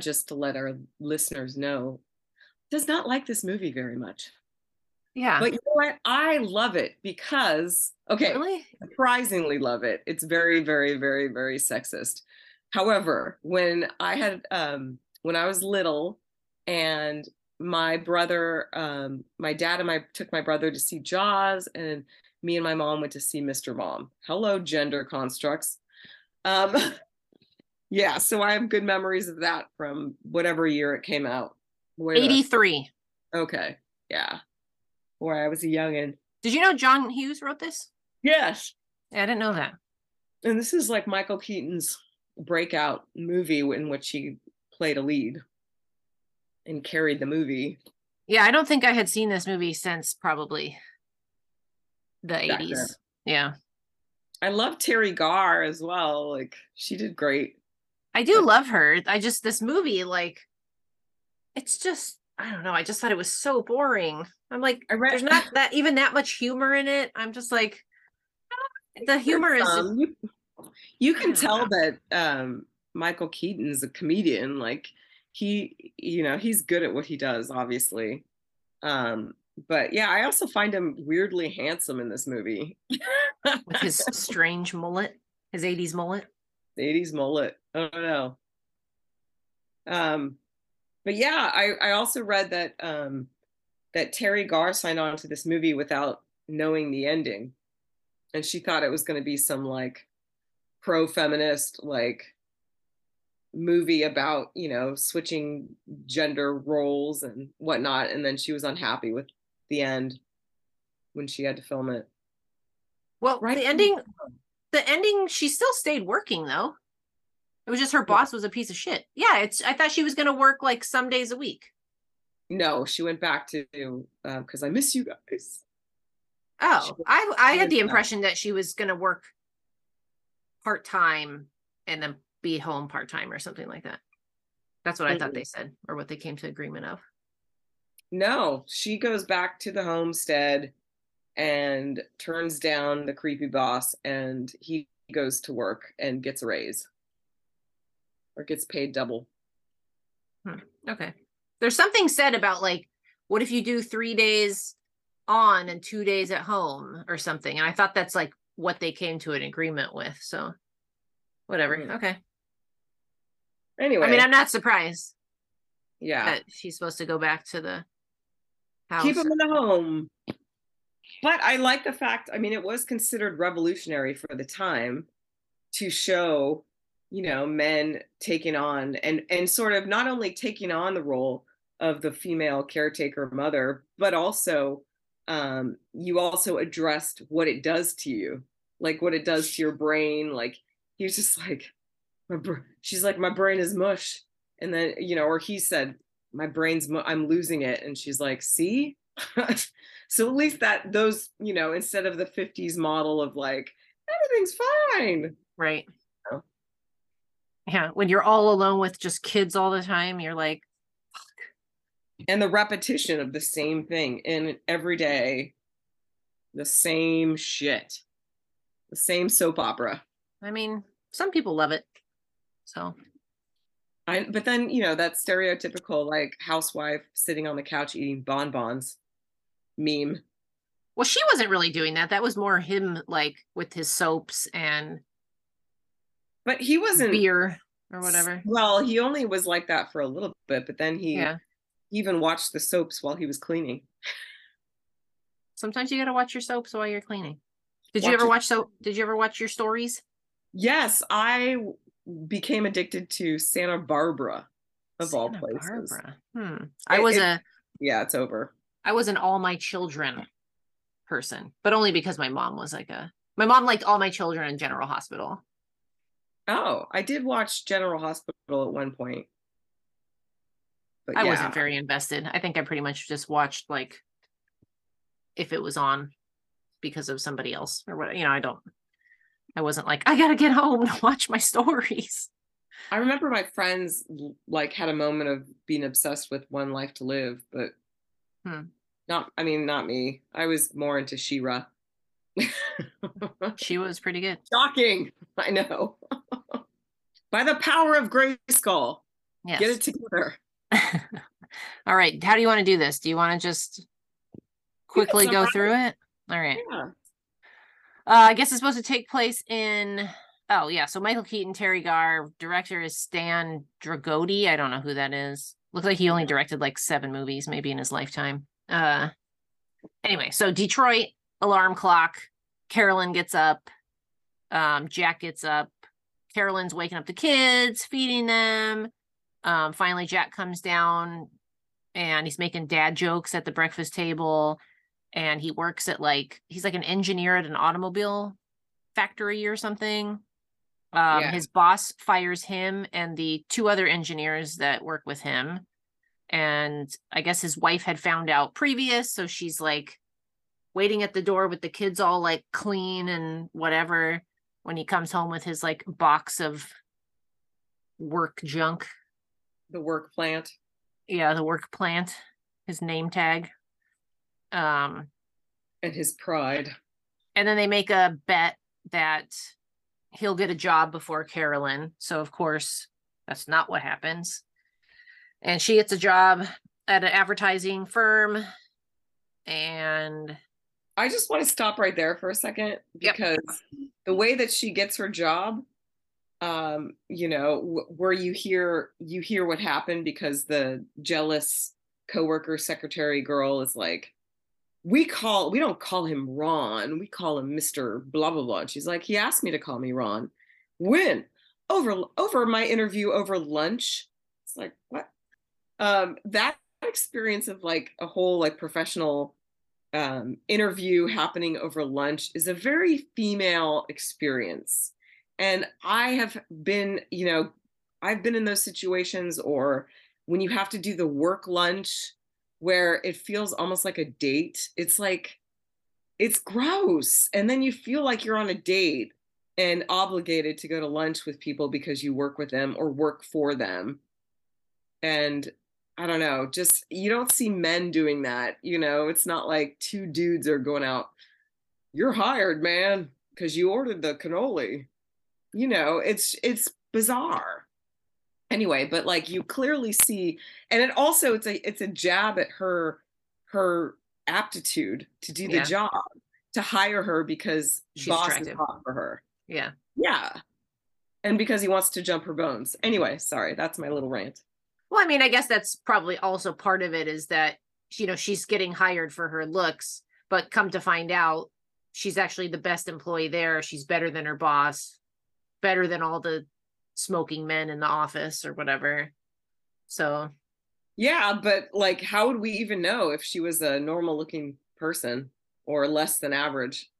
Just to let our listeners know, does not like this movie very much. Yeah. But you know what? I love it because, okay, really? surprisingly love it. It's very, very, very, very sexist. However, when I had, um, when I was little and my brother, um, my dad and I took my brother to see Jaws, and me and my mom went to see Mr. Mom. Hello, gender constructs. Um, yeah, so I have good memories of that from whatever year it came out. Where- 83. Okay, yeah, where I was a youngin. Did you know John Hughes wrote this? Yes, Yeah, I didn't know that. and this is like Michael Keaton's breakout movie in which he played a lead and carried the movie. Yeah, I don't think I had seen this movie since probably the Back 80s. then. Yeah. I love Teri Garr as well. Like she did great. I do love her. I just this movie like it's just I don't know. I just thought it was so boring. I'm like read there's not that even that much humor in it. I'm just like the humor is Um, you, you can tell know. that um, Michael Keaton's a comedian. Like he, you know, he's good at what he does, obviously. Um, but yeah, I also find him weirdly handsome in this movie. with his strange mullet, his 80s mullet. the 80s mullet. I don't know. Um, but yeah, I, I also read that um, that Teri Garr signed on to this movie without knowing the ending. And she thought it was going to be some like pro feminist, like movie about, you know, switching gender roles and whatnot. And then she was unhappy with the end when she had to film it. Well, Right. the ending the ending she still stayed working though. It was just her boss was a piece of shit. Yeah, it's I thought she was going to work like some days a week. No, she went back to um, because I miss you guys. Oh, I I had the impression that she was going to work part time and then be home part time or something like that. That's what I thought they said or what they came to agreement of. No, she goes back to the homestead and turns down the creepy boss, and he goes to work and gets a raise or gets paid double. Okay. There's something said about like, what if you do three days on and two days at home or something? And I thought that's like what they came to an agreement with. So whatever. Mm. Okay. Anyway, I mean, I'm not surprised yeah, that she's supposed to go back to the house. keep him in the home. But I like the fact, I mean, it was considered revolutionary for the time to show, you know, men taking on and and sort of not only taking on the role of the female caretaker mother, but also um, you also addressed what it does to you, like what it does to your brain. Like he was just like, my br- she's like, my brain is mush, and then you know, or he said, my brain's, mu- I'm losing it, and she's like, see. so at least that those, you know, instead of the 50s model of like everything's fine. right. Yeah. When you're all alone with just kids all the time, you're like, Fuck. and the repetition of the same thing in every day the same shit the same soap opera I mean, some people love it. So I, but then you know that stereotypical like housewife sitting on the couch eating bonbons meme Well, she wasn't really doing that. That was more him, like with his soaps and but he wasn't beer or whatever. well he only was like that for a little bit but then he Yeah. even watched the soaps while he was cleaning Sometimes you gotta watch your soaps while you're cleaning. Did you ever it. watch so? Did you ever watch your stories? yes i became addicted to santa barbara of all Santa places Barbara. Hmm. I It- was it- a yeah it's over I was an all my children person, but only because my mom was like a my mom liked all my children in General Hospital. Oh, I did watch General Hospital at one point. But I yeah, wasn't very invested. I think I pretty much just watched like if it was on because of somebody else or what. You know, I don't. I wasn't like I gotta get home to watch my stories. I remember my friends like had a moment of being obsessed with One Life to Live, but Hmm. not. I mean, not me. I was more into She-Ra. She was pretty good. Shocking. I know. By the power of Grayskull, Yes. get it together. All right. How do you want to do this? Do you want to just quickly go through it? All right. Yeah. Uh, I guess it's supposed to take place in. Oh yeah, so Michael Keaton, Teri Garr, director is Stan Dragoti. I don't know who that is. Looks like he only directed like seven movies, maybe in his lifetime. Uh, anyway, so Detroit alarm clock. Carolyn gets up. Um, Jack gets up. Carolyn's waking up the kids, feeding them. Um, finally, Jack comes down, and he's making dad jokes at the breakfast table and he works at like he's like an engineer at an automobile factory or something. Um, Yeah. his boss fires him and the two other engineers that work with him. And I guess his wife had found out previous, so she's like waiting at the door with the kids all like clean and whatever when he comes home with his like box of work junk. The work plant. Yeah, the work plant, his name tag. Um, and his pride. and then they make a bet that he'll get a job before Carolyn. So of course, that's not what happens. And she gets a job at an advertising firm and I just want to stop right there for a second Yep. because the way that she gets her job, um, you know, wh- where you hear you hear what happened because the jealous coworker secretary girl is like, we call we don't call him Ron, we call him Mister Blah blah blah. And she's like, he asked me to call me Ron. When over over my interview over lunch. It's like what? Um, that experience of like a whole like professional um, interview happening over lunch is a very female experience. And I have been, you know, I've been in those situations or when you have to do the work lunch where it feels almost like a date. It's like, it's gross. And then you feel like you're on a date and obligated to go to lunch with people because you work with them or work for them. And I don't know, just you don't see men doing that. You know, it's not like two dudes are going out, you're hired, man, because you ordered the cannoli. You know, it's it's bizarre. Anyway, but like you clearly see, and it also it's a it's a jab at her her aptitude to do the Yeah. job, to hire her because She's boss is attractive. hot for her. yeah. Yeah. And because he wants to jump her bones. Anyway, sorry, that's my little rant. Well, I mean, I guess that's probably also part of it is that you know she's getting hired for her looks, but come to find out, she's actually the best employee there. She's better than her boss, better than all the smoking men in the office or whatever. So Yeah, but like, how would we even know if she was a normal looking person or less than average?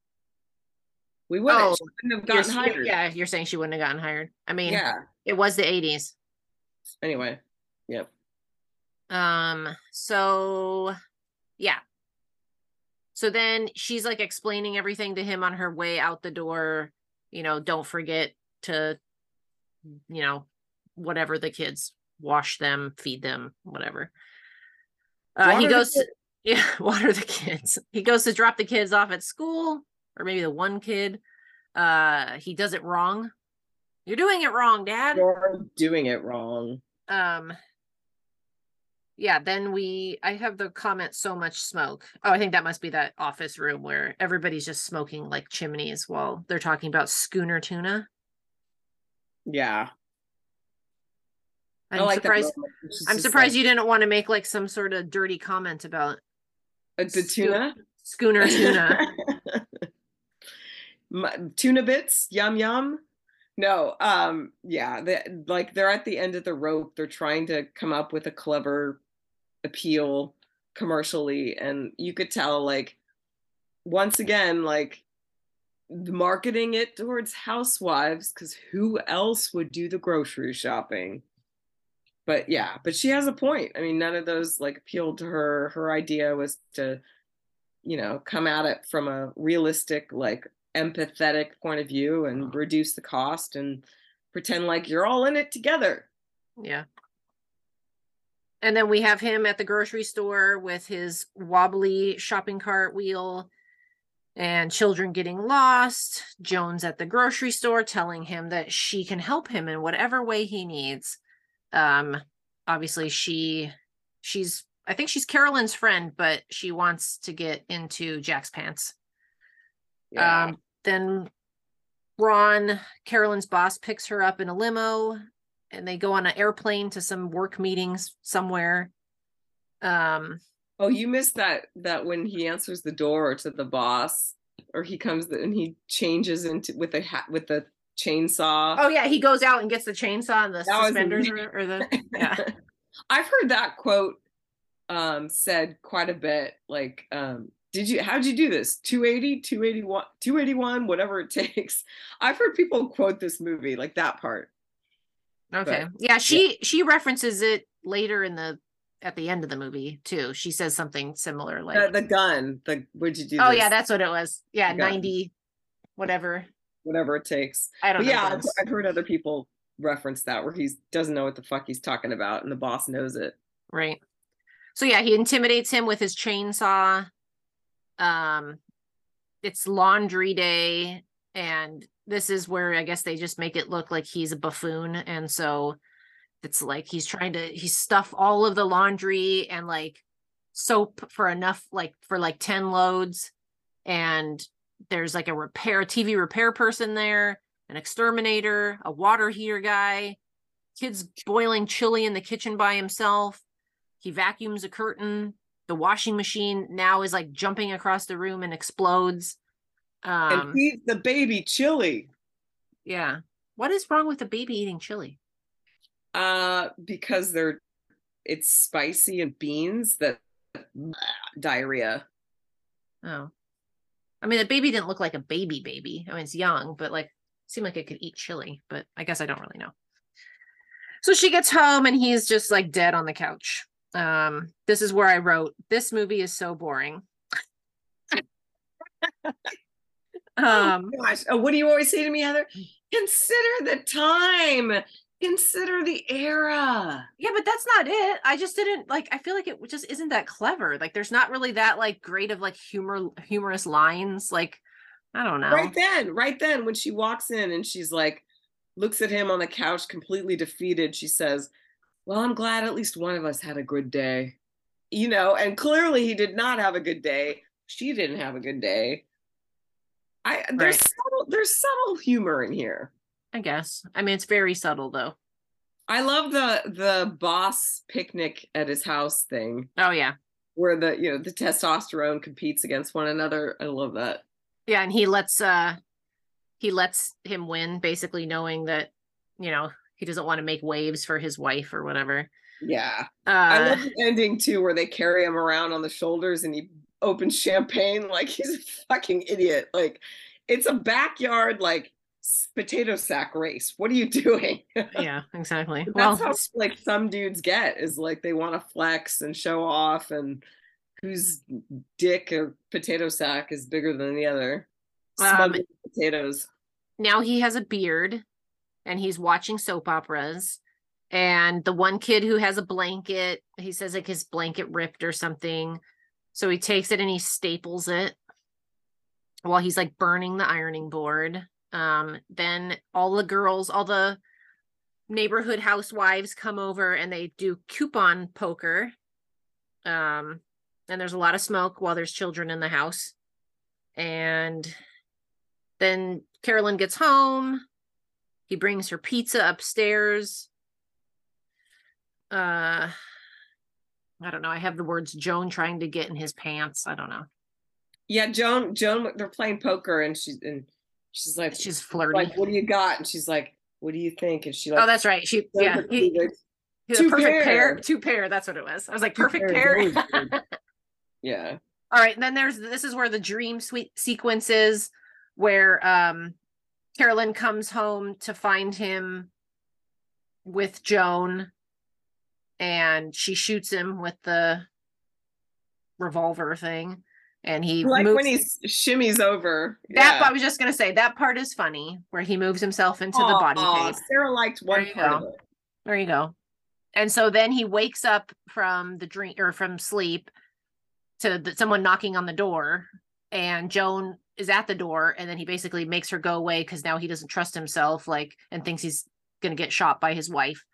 We wouldn't. Oh, wouldn't have gotten hired. yeah, you're saying she wouldn't have gotten hired. I mean, Yeah. it was the 80s. Anyway, yep. Um, so yeah. So then she's like explaining everything to him on her way out the door. You know, don't forget to, you know, whatever the kids wash them, feed them, whatever. Uh, he goes, to, yeah, water the kids. He goes to drop the kids off at school, or maybe the one kid. Uh, he does it wrong. You're doing it wrong, Dad You're doing it wrong. um yeah then we i have the comment so much smoke oh i think that must be that office room where everybody's just smoking like chimneys while they're talking about schooner tuna Yeah. i'm like surprised that. moment. It's i'm surprised like, you didn't want to make like some sort of dirty comment about uh, the tuna. schooner tuna My- tuna bits, yum yum. No, um, yeah, they, like they're at the end of the rope. They're trying to come up with a clever appeal commercially, and you could tell, like, once again, like marketing it towards housewives, because who else would do the grocery shopping? But yeah, but she has a point. I mean, none of those like appealed to her. Her idea was to, you know, come at it from a realistic, like empathetic point of view and reduce the cost and pretend like you're all in it together. yeah and then we have him at the grocery store with his wobbly shopping cart wheel and children getting lost. Jones at the grocery store telling him that she can help him in whatever way he needs. Um, obviously, she she's I think she's Carolyn's friend, but she wants to get into Jack's pants. Yeah. Um, then Ron, Carolyn's boss, picks her up in a limo and they go on an airplane to some work meetings somewhere. Um, oh, you missed that that when he answers the door to the boss, or he comes and he changes into with a hat with the chainsaw. oh yeah, he goes out and gets the chainsaw and the That suspenders or, or the yeah. I've heard that quote um said quite a bit. Like, um, did you how'd you do this? 280, 281, 281, whatever it takes. I've heard people quote this movie, like that part. Okay. yeah, she she references it later in the at the end of the movie too. She says something similar like the, the gun, the would you do Oh this? yeah, that's what it was. Yeah, 90 whatever. whatever it takes. I don't But know. yeah, I've. I've heard other people reference that where he doesn't know what the fuck he's talking about and the boss knows it. Right. So yeah, he intimidates him with his chainsaw. Um it's laundry day and this is where I guess they just make it look like he's a buffoon and so it's like he's trying to he stuff all of the laundry and like soap for enough like for like 10 loads and there's like a repair a TV repair person there, an exterminator, a water heater guy, kids boiling chili in the kitchen by himself. He vacuums a curtain. The washing machine now is like jumping across the room and explodes. and Um, feeds the baby chili. yeah. What is wrong with the baby eating chili? Uh, because they're it's spicy and beans that diarrhea. Oh. I mean, the baby didn't look like a baby baby. I mean, it's young, but like seemed like it could eat chili, but I guess I don't really know. So she gets home and he's just like dead on the couch. Um, this is where I wrote, this movie is so boring. um, Oh, gosh, oh, what do you always say to me, Heather? Consider the time. Consider the era. yeah, but that's not it. I just didn't like I feel like it just isn't that clever. Like there's not really that like great of like humor humorous lines. Like, I don't know. Right then, right then, when she walks in and she's like, looks at him on the couch, completely defeated, she says, Well, I'm glad at least one of us had a good day. You know, and clearly he did not have a good day. She didn't have a good day. I there's subtle there's subtle humor in here. I guess. I mean, it's very subtle though. I love the the boss picnic at his house thing Oh yeah. where the you know the testosterone competes against one another. I love that. Yeah, and he lets uh he lets him win, basically knowing that, you know, he doesn't want to make waves for his wife or whatever. Yeah. Uh I love the ending too, where they carry him around on the shoulders and he opens champagne like he's a fucking idiot. Like it's a backyard like potato sack race. What are you doing? yeah, exactly. But Well, That's how like some dudes get is like they want to flex and show off and whose dick or potato sack is bigger than the other. Um, potatoes. now he has a beard and he's watching soap operas. And the one kid who has a blanket, he says like his blanket ripped or something. So he takes it and he staples it while he's like burning the ironing board. Um, then all the girls, all the neighborhood housewives come over and they do coupon poker. Um, and there's a lot of smoke while there's children in the house. And then Carolyn gets home. He brings her pizza upstairs. Uh I don't know. I have the words Joan trying to get in his pants. I don't know. Yeah, Joan, Joan, they're playing poker and she's and she's like, She's flirting. like, what do you got? And she's like, what do you think? And she like, oh, that's right. She yeah. He, two a perfect pair. pair. Two pair. That's what it was. I was like, Two perfect pairs, pair. yeah. All right, and then there's this is where the dream suite sequence is where um Carolyn comes home to find him with Joan and she shoots him with the revolver thing and he Like moves when he shimmies over. that yeah. I was just gonna say that part is funny where he moves himself into the body Aw, cave. Sarah liked one There you part of it. There you go. And so then he wakes up from the dream or from sleep to the, someone knocking on the door and Joan is at the door and then he basically makes her go away because now he doesn't trust himself like and thinks he's gonna get shot by his wife.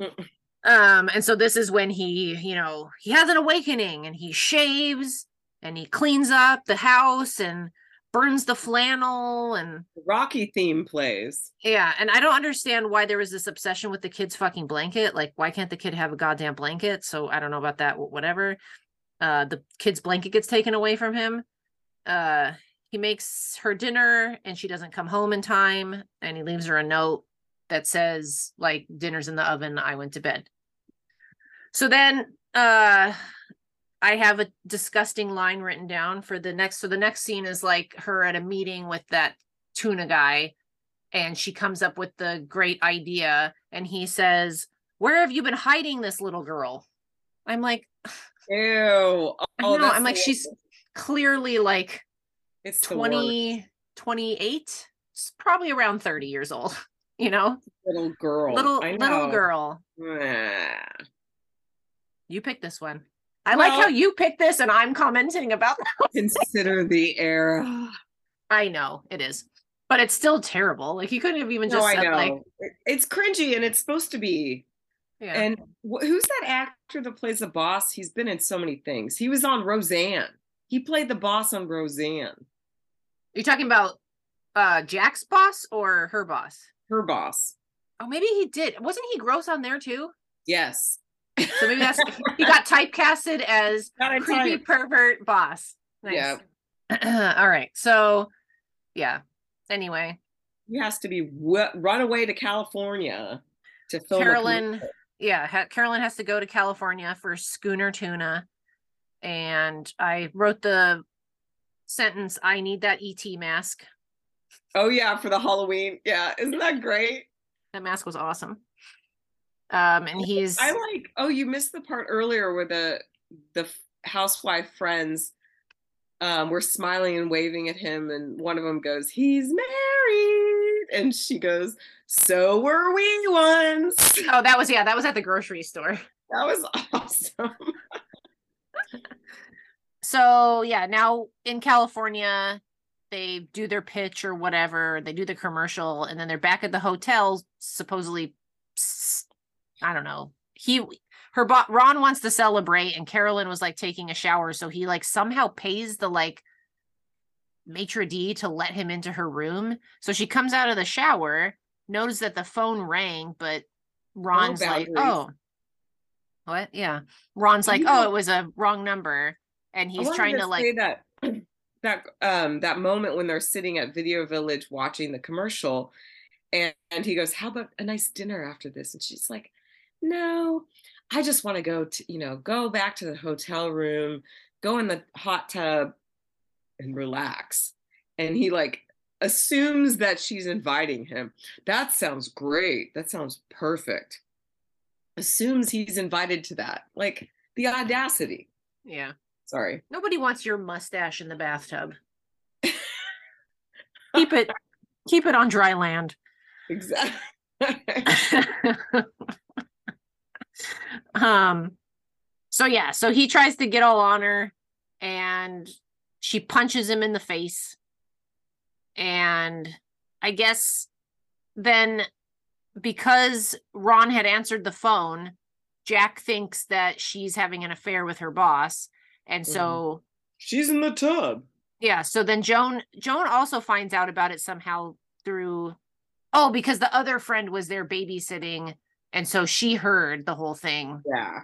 Mm. Um, and so this is when he, you know, he has an awakening and he shaves and he cleans up the house and burns the flannel and Rocky theme plays. yeah, and I don't understand why there was this obsession with the kid's fucking blanket. Like, why can't the kid have a goddamn blanket? So I don't know about that. Whatever. Uh, the kid's blanket gets taken away from him. Uh, he makes her dinner and she doesn't come home in time, and he leaves her a note that says like dinner's in the oven. I went to bed. So then, uh, I have a disgusting line written down for the next. So the next scene is like her at a meeting with that tuna guy and she comes up with the great idea and he says where have you been hiding this little girl i'm like Ew. I know. I'm like she's clearly like it's the worst. 20 28 s- probably around 30 years old you know little girl. little little girl you picked this one i like how you picked this and i'm commenting about that Consider the era. i know it is but it's still terrible like you couldn't have even No, just said like it's cringy and it's supposed to be. yeah And wh- who's that actor that plays the boss? He's been in so many things. He was on Roseanne. He played the boss on Roseanne. you're talking about uh jack's boss or her boss Her boss. Oh, maybe he did. Wasn't he gross on there too? Yes. So maybe that's he got typecasted as Got creepy type. pervert boss. Yeah. All right. So, yeah. Anyway, He has to be w- run away to California to film. Carolyn, yeah, ha- Carolyn has to go to California for schooner tuna, and I wrote the sentence, "I need that ET mask." Oh yeah, for the Halloween. Yeah, isn't that great? That mask was awesome. Um, and he's I like. Oh, you missed the part earlier where the the housewife friends um, were smiling and waving at him, and one of them goes, "He's married," and she goes, "So were we once." oh, that was yeah, that was at the grocery store. That was awesome. so yeah now in california they do their pitch or whatever they do the commercial and then they're back at the hotel supposedly I don't know he her bo- ron wants to celebrate and carolyn was like taking a shower so he like somehow pays the like maitre d to let him into her room. So she comes out of the shower notices that the phone rang but ron's like oh what yeah ron's like oh it was a wrong number and he's trying to like say that that um that moment when they're sitting at Video Village watching the commercial, and, and he goes, "How about a nice dinner after this?" And she's like, "No, I just want to go to you know go back to the hotel room, go in the hot tub, and relax." And he like assumes that she's inviting him. That sounds great. That sounds perfect. Assumes he's invited to that. Like the audacity. yeah Sorry. nobody wants your mustache in the bathtub keep it keep it on dry land Exactly. um so yeah so he tries to get all on her and she punches him in the face and i guess then because ron had answered the phone jack thinks that she's having an affair with her boss and so mm-hmm. She's in the tub. yeah so then joan joan also finds out about it somehow through oh because the other friend was there babysitting and so she heard the whole thing Yeah.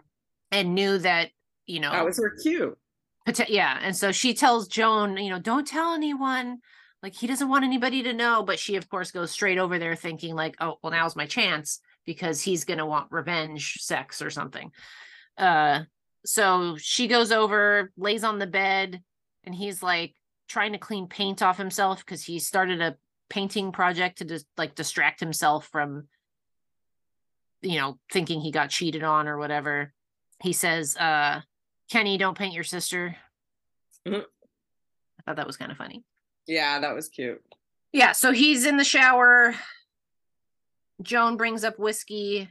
and knew that you know That was her cue. yeah and so she tells joan you know don't tell anyone like he doesn't want anybody to know but she of course goes straight over there thinking like oh well now's my chance because he's gonna want revenge sex or something. Uh so she goes over lays on the bed and he's like trying to clean paint off himself because he started a painting project to just like distract himself from you know thinking he got cheated on or whatever. He says uh kenny don't paint your sister. Mhm. i thought that was kind of funny Yeah, that was cute. yeah so he's in the shower joan brings up whiskey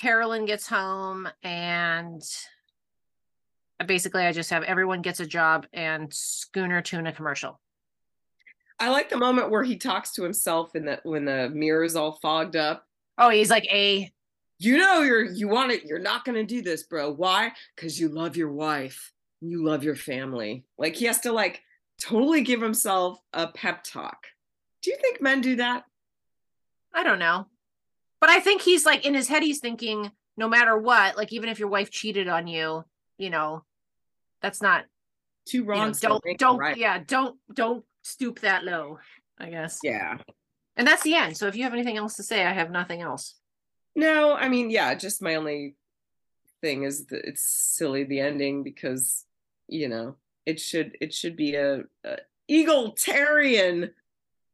carolyn gets home and basically I just have everyone gets a job and schooner tuna commercial. I like the moment where he talks to himself in that when the mirror is all fogged up. Oh, he's like a You know you're you want it, you're not gonna do this, bro. Why? Because you love your wife. You love your family. Like he has to like totally give himself a pep talk. Do you think men do that? I don't know. But I think he's like in his head, he's thinking no matter what, like even if your wife cheated on you, you know, that's not Two you know, don't don't right. yeah, don't don't stoop that low, I guess. Yeah. And that's the end. So if you have anything else to say, I have nothing else. No, I mean, yeah, just my only thing is that it's silly the ending because, you know, it should it should be a, a egalitarian,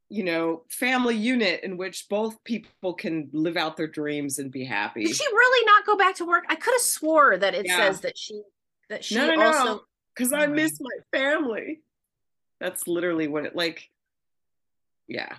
you know, family unit in which both people can live out their dreams and be happy. Did she really not go back to work? I could have swore that it Yeah. says that she that she no, no, also no, because I miss my family. That's literally what it like. Yeah.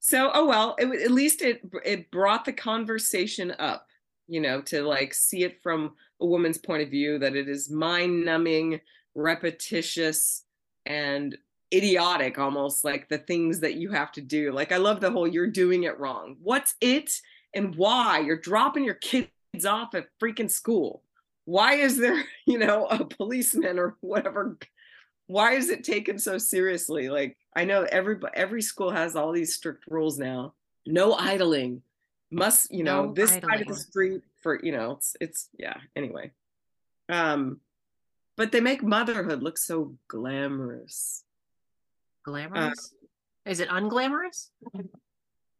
So, oh well, it, at least it it brought the conversation up, you know, to like see it from a woman's point of view that it is mind-numbing, repetitious, and idiotic almost like the things that you have to do. Like I love the whole you're doing it wrong. What's it and why? You're dropping your kids off at freaking school why is there you know a policeman or whatever why is it taken so seriously like i know every every school has all these strict rules now no idling must you know No this side of idling. the street for you know it's it's yeah anyway um but they make motherhood look so glamorous glamorous. Is it unglamorous?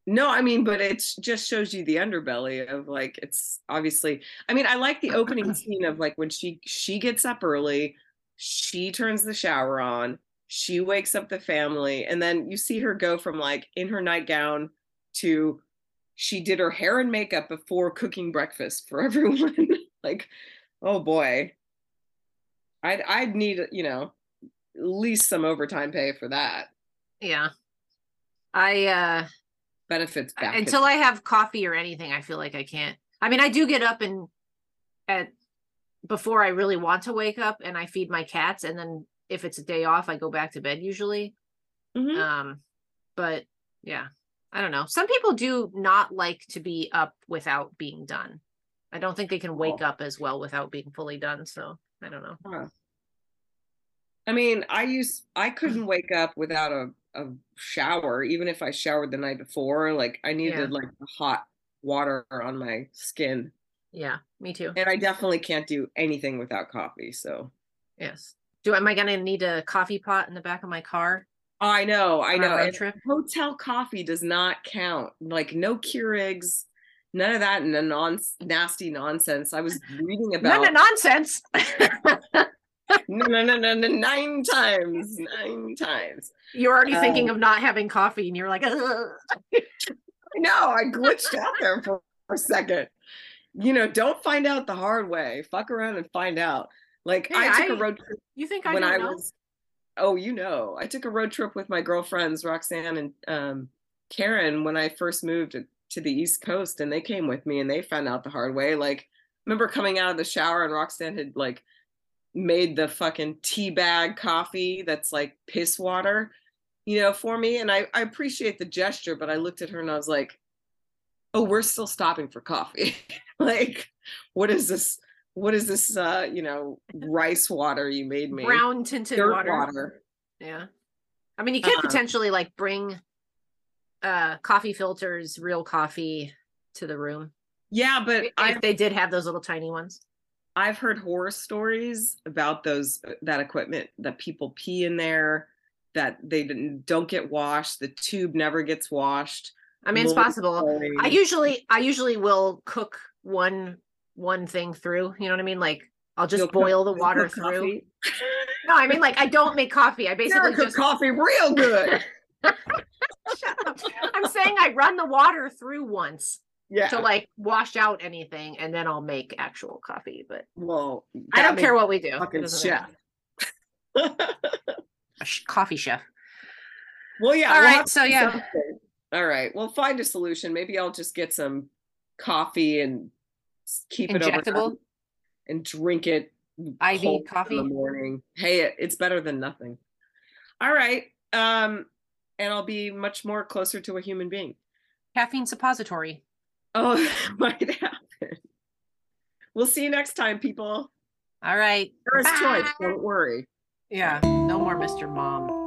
No, I mean, but it just shows you the underbelly of like it's obviously. I mean, I like the opening scene of like when she she gets up early, she turns the shower on, she wakes up the family, and then you see her go from like in her nightgown to she did her hair and makeup before cooking breakfast for everyone. like, oh boy, I'd I'd need you know at least some overtime pay for that. Yeah. I uh Benefits back until I have coffee or anything, I feel like I can't. I mean, I do get up and at before I really want to wake up and I feed my cats and then if it's a day off, I go back to bed usually. Mhm. Um but yeah, I don't know. Some people do not like to be up without being done. I don't think they can wake Oh. up as well without being fully done, so I don't know. Huh. I mean, I use I couldn't wake up without a, a shower, even if I showered the night before. Like I needed Yeah. like hot water on my skin. Yeah, me too. And I definitely can't do anything without coffee. So Yes. Do am I gonna need a coffee pot in the back of my car? I know, I know. hotel coffee does not count. Like no Keurigs, none of that and non nasty nonsense. I was reading None about of nonsense. no, no, no, no, no, nine times, nine times. You're already thinking Um, of not having coffee, and you're like, "Ugh." I know. I glitched out there for, for a second. You know, don't find out the hard way. Fuck around and find out. Like Hey, I took a I- road trip you think I when I know? was. Oh, you know, I took a road trip with my girlfriends Roxanne and um, Karen when I first moved to- the East Coast, and they came with me, and they found out the hard way. Like, remember coming out of the shower and Roxanne had like made the fucking tea bag coffee that's like piss water, you know, for me. And I, I appreciate the gesture, but I looked at her and I was like, oh, we're still stopping for coffee. like, what is this? What is this, uh, you know, rice water you made me? Brown tinted water. water. Yeah. I mean, you could Uh, potentially like bring uh coffee filters, real coffee to the room. Yeah, but If I've, they did have those little tiny ones. I've heard horror stories about those uh, that equipment that people pee in there, that they don't get washed, the tube never gets washed. I mean, it's possible. I usually I usually will cook one one thing through. You know what I mean? Like I'll just You'll cook- boil the water through. No, I mean like I don't make coffee. I basically Sarah cook just coffee real good. I'm saying I run the water through once Yeah. to like wash out anything and then I'll make actual coffee. But well, I don't care what we do. Fucking chef. A sh- coffee chef. well, yeah. All we'll right, so yeah. something. All right. We'll find a solution. Maybe I'll just get some coffee and keep it Injectable? and drink it IV cold coffee? in the morning. Hey, it- it's better than nothing. All right. Um, and I'll be much more closer to a human being. Caffeine suppository. Oh, that might happen. We'll see you next time, people. All right. There is choice. Don't worry. Yeah. No more Mr. Mom.